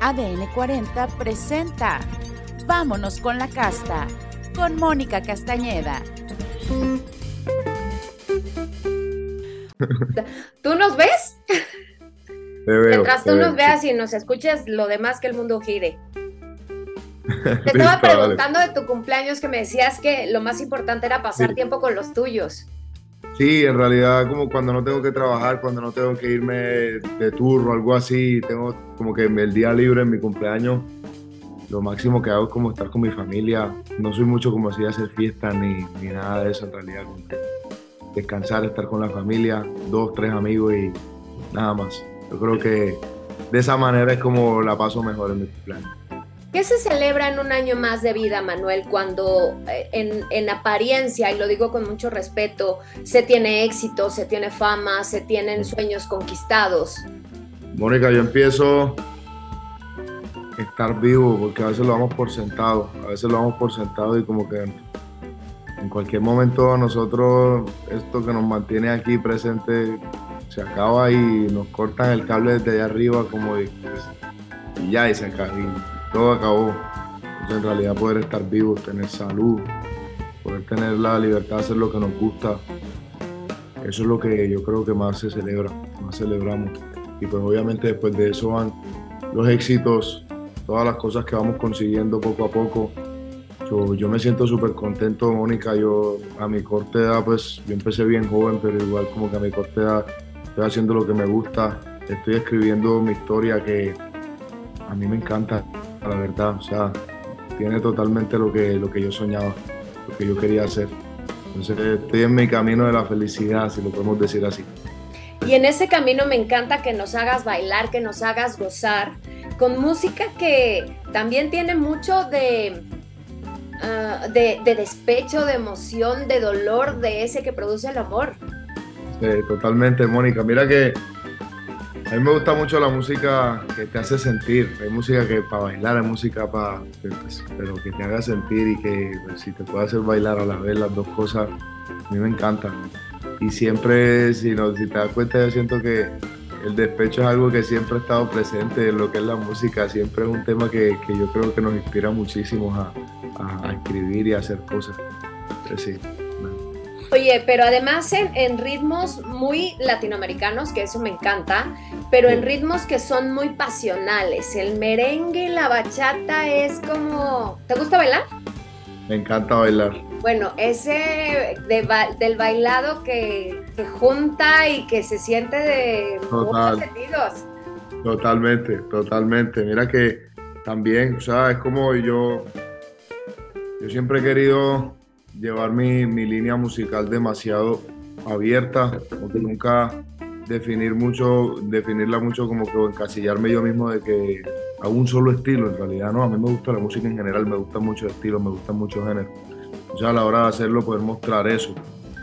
ADN 40 presenta Vámonos con la casta con Mónica Castañeda. ¿Tú nos ves? Te veo, Mientras te tú veo, nos veas y nos escuches, lo demás que el mundo gire. Te estaba preguntando de tu cumpleaños que me decías que lo más importante era pasar Sí. tiempo con los tuyos. Sí, en realidad como cuando no tengo que trabajar, cuando no tengo que irme de turno algo así, tengo como que el día libre en mi cumpleaños, lo máximo que hago es como estar con mi familia. No soy mucho como así de hacer fiestas ni, ni nada de eso en realidad. Descansar, estar con la familia, dos, tres amigos y nada más. Yo creo que de esa manera es como la paso mejor en mi cumpleaños. ¿Qué se celebra en un año más de vida, Manuel, cuando eh, en, en apariencia, y lo digo con mucho respeto, se tiene éxito, se tiene fama, se tienen sueños conquistados? Mónica, yo empiezo a estar vivo porque a veces lo damos por sentado, a veces lo damos por sentado y como que en cualquier momento a nosotros esto que nos mantiene aquí presente se acaba y nos cortan el cable desde allá arriba como de- y ya y se acaba todo acabó. Entonces en realidad poder estar vivos, tener salud, poder tener la libertad de hacer lo que nos gusta, eso es lo que yo creo que más se celebra, más celebramos y pues obviamente después de eso van los éxitos, todas las cosas que vamos consiguiendo poco a poco. Yo, yo me siento súper contento, Mónica, yo a mi corta edad, pues yo empecé bien joven, pero igual como que a mi corta edad estoy haciendo lo que me gusta, estoy escribiendo mi historia que a mí me encanta, la verdad, o sea, tiene totalmente lo que, lo que yo soñaba, lo que yo quería hacer. Entonces estoy en mi camino de la felicidad, si lo podemos decir así. Y en ese camino me encanta que nos hagas bailar, que nos hagas gozar, con música que también tiene mucho de, ah, de, de despecho, de emoción, de dolor, de ese que produce el amor. Eh, totalmente, Mónica. Mira que a mí me gusta mucho la música que te hace sentir. Hay música que para bailar, hay música para, pues, pero que te haga sentir y que pues, si te puede hacer bailar a la vez las dos cosas, a mí me encanta. Y siempre, si, no, si te das cuenta, yo siento que el despecho es algo que siempre ha estado presente en lo que es la música. Siempre es un tema que, que yo creo que nos inspira muchísimo a, a- escribir y hacer cosas. Entonces. Oye, pero además en, en ritmos muy latinoamericanos, que eso me encanta, pero en ritmos que son muy pasionales. El merengue y la bachata es como... ¿Te gusta bailar? Me encanta bailar. Bueno, ese de ba- del bailado que, que junta y que se siente de Total. muchos sentidos. Totalmente, totalmente. Mira que también, o sea, es como yo, yo siempre he querido llevar mi, mi línea musical demasiado abierta, como que nunca definir mucho, definirla mucho como que encasillarme yo mismo de que a un solo estilo, en realidad no, a mí me gusta la música en general, me gustan muchos estilos, me gustan muchos géneros. Sea, a la hora de hacerlo, poder mostrar eso.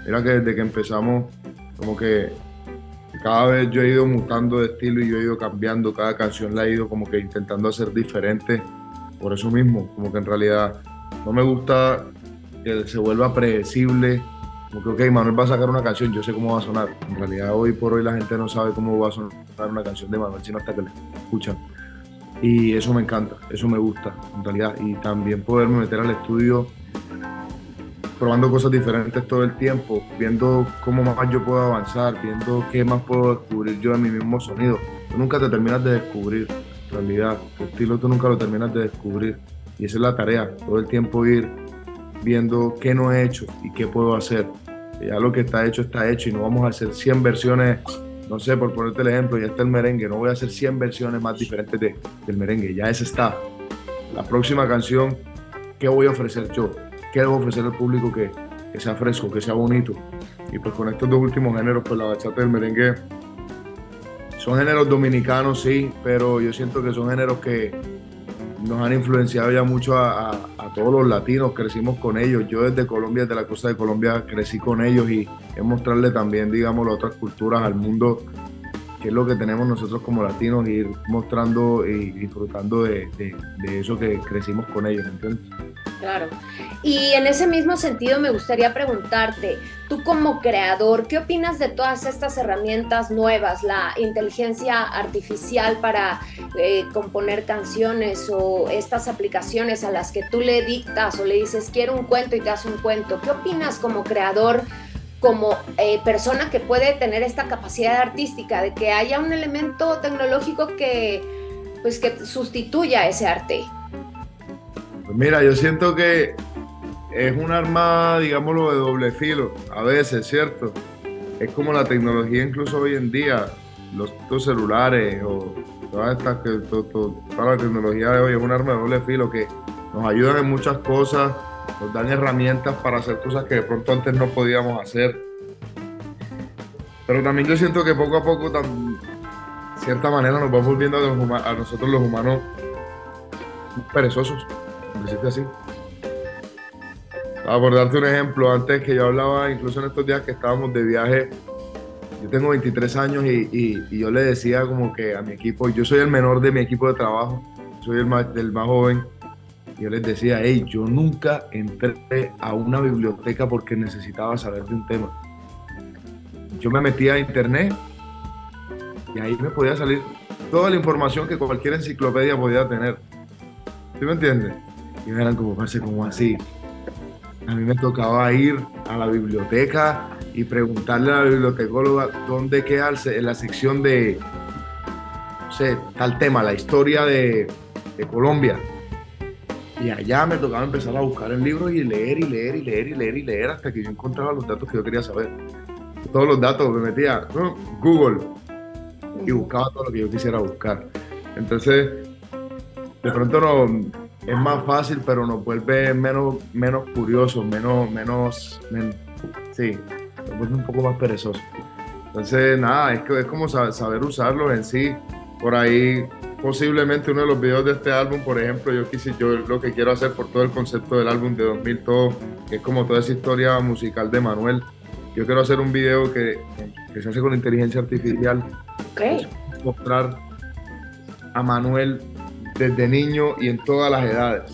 Mira que desde que empezamos, como que cada vez yo he ido mutando de estilo y yo he ido cambiando, cada canción la he ido como que intentando hacer diferente, por eso mismo, como que en realidad no me gusta que se vuelva predecible, como que, ok, Manuel va a sacar una canción, yo sé cómo va a sonar, en realidad hoy por hoy la gente no sabe cómo va a sonar una canción de Manuel, sino hasta que la escuchan. Y eso me encanta, eso me gusta, en realidad, y también poderme meter al estudio probando cosas diferentes todo el tiempo, viendo cómo más yo puedo avanzar, viendo qué más puedo descubrir yo de mi mismo sonido. Tú nunca te terminas de descubrir, en realidad, tu estilo tú nunca lo terminas de descubrir. Y esa es la tarea, todo el tiempo ir viendo qué no he hecho y qué puedo hacer. Ya lo que está hecho está hecho y no vamos a hacer 100 versiones, no sé, por ponerte el ejemplo, ya está el merengue, no voy a hacer 100 versiones más diferentes de- del merengue, ya ese está. La próxima canción, ¿qué voy a ofrecer yo? ¿Qué debo ofrecer al público que, que sea fresco, que sea bonito? Y pues con estos dos últimos géneros, pues la bachata y el merengue son géneros dominicanos, sí, pero yo siento que son géneros que nos han influenciado ya mucho a, todos los latinos, crecimos con ellos. Yo desde Colombia, desde la costa de Colombia, crecí con ellos y es mostrarle también, digamos, las otras culturas al mundo, qué es lo que tenemos nosotros como latinos, ir mostrando y disfrutando de, de- de eso que crecimos con ellos, ¿me entiendes? Claro. Y en ese mismo sentido me gustaría preguntarte, tú como creador, ¿qué opinas de todas estas herramientas nuevas, la inteligencia artificial para eh, componer canciones o estas aplicaciones a las que tú le dictas o le dices quiero un cuento y te hace un cuento? ¿Qué opinas como creador? Como eh, persona que puede tener esta capacidad artística, de que haya un elemento tecnológico que, pues, que sustituya ese arte. Pues mira, yo siento que es un arma, digámoslo, de doble filo, a veces, ¿cierto? Es como la tecnología incluso hoy en día, los, celulares o toda, esta, toda la tecnología de hoy es un arma de doble filo que nos ayudan en muchas cosas, nos dan herramientas para hacer cosas que de pronto antes no podíamos hacer. Pero también yo siento que poco a poco, de cierta manera, nos va volviendo a, a nosotros los humanos perezosos decirte así. Ah, por darte un ejemplo, antes que yo hablaba, incluso en estos días que estábamos de viaje, yo tengo 23 años y, yo le decía como que a mi equipo, yo soy el menor de mi equipo de trabajo, soy el más, del más joven, y yo les decía, hey, yo nunca entré a una biblioteca porque necesitaba saber de un tema. Yo me metía a internet y ahí me podía salir toda la información que cualquier enciclopedia podía tener. ¿Sí me entiendes? Y me eran como, parece como así. A mí me tocaba ir a la biblioteca y preguntarle a la bibliotecóloga dónde queda en la sección de, no sé, tal tema, la historia de, de Colombia. Y allá me tocaba empezar a buscar el libro y leer y leer y leer y leer y leer hasta que yo encontraba los datos que yo quería saber. Todos los datos me metía Google y buscaba todo lo que yo quisiera buscar. Entonces, de pronto no, es más fácil, pero nos vuelve menos, menos curiosos, menos, menos, sí, nos vuelve un poco más perezosos. Entonces, nada, es, que, es como saber, usarlo en sí. Por ahí, posiblemente uno de los videos de este álbum, por ejemplo, yo quise, yo lo que quiero hacer por todo el concepto del álbum de 2000, todo, que es como toda esa historia musical de Manuel. Yo quiero hacer un video que, que se hace con inteligencia artificial. Okay. Mostrar a Manuel desde niño y en todas las edades.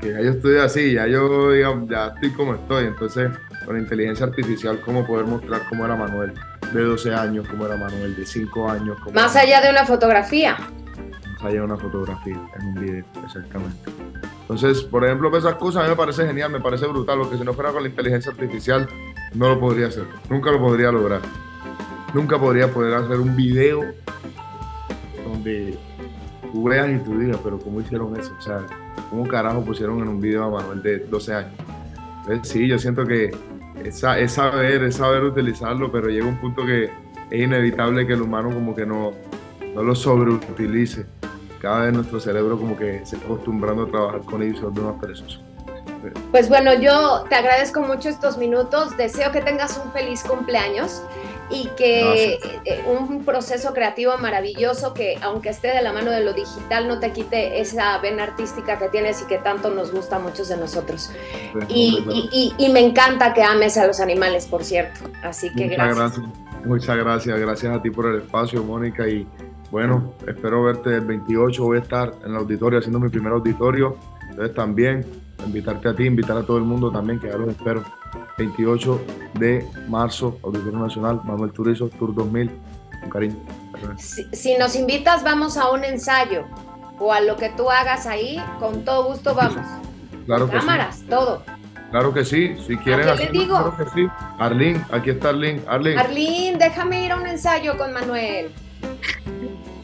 Que ya yo estoy así, ya yo digamos, ya estoy como estoy. Entonces, con inteligencia artificial, cómo poder mostrar cómo era Manuel de 12 años, cómo era Manuel de 5 años. Más allá de una fotografía. De una fotografía, en un video, exactamente. Entonces, por ejemplo, esas cosas a mí me parece genial, me parece brutal, lo que si no fuera con la inteligencia artificial no lo podría hacer, nunca lo podría lograr. Nunca podría poder hacer un video donde tú veas y tú digas, pero ¿cómo hicieron eso? O sea, ¿cómo carajo pusieron en un video a Manuel de 12 años? Entonces, sí, yo siento que es, saber, es saber utilizarlo, pero llega un punto que es inevitable que el humano como que no, no lo sobreutilice. Cada vez nuestro cerebro como que se está acostumbrando a trabajar con ellos y se vuelve más perezoso. Pues bueno, yo te agradezco mucho estos minutos. Deseo que tengas un feliz cumpleaños y que eh, un proceso creativo maravilloso que aunque esté de la mano de lo digital no te quite esa vena artística que tienes y que tanto nos gusta a muchos de nosotros. Y, y, me encanta que ames a los animales, por cierto. Así que Muchas gracias. Muchas gracias, gracias a ti por el espacio, Mónica. Y bueno, espero verte el 28. Voy a estar en el auditorio haciendo mi primer auditorio. Entonces también invitarte a ti, invitar a todo el mundo también, que ya los espero. 28 de marzo, Auditorio Nacional, Manuel Turizo, Tour 2000, con cariño. Si, nos invitas, vamos a un ensayo o a lo que tú hagas ahí, con todo gusto vamos. Claro que Cámaras, todo. Claro que sí, si quieren. ¿A digo? Claro que sí. Arlín, aquí está Arlín. Arlín. Arlín, déjame ir a un ensayo con Manuel.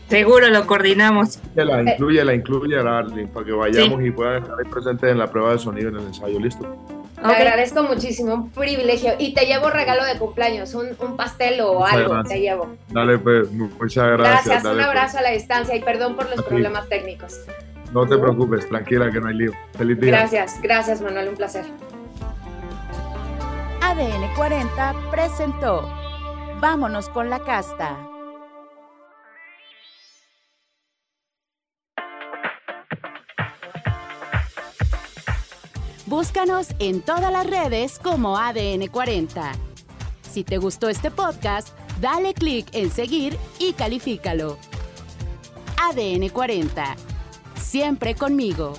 Seguro lo coordinamos. La incluye, la incluye a Arlene para que vayamos y puedan estar presentes en la prueba de sonido en el ensayo. ¿Listo? Te agradezco muchísimo, un privilegio. Y te llevo regalo de cumpleaños, un, pastel o algo te llevo. Dale, pues, muchas gracias. Gracias, un pues. abrazo a la distancia y perdón por los problemas técnicos. No te preocupes, tranquila que no hay lío. Feliz día. Gracias, gracias Manuel, un placer. ADN 40 presentó Vámonos con la casta. Búscanos en todas las redes como ADN40. Si te gustó este podcast, dale clic en seguir y califícalo. ADN40. Siempre conmigo.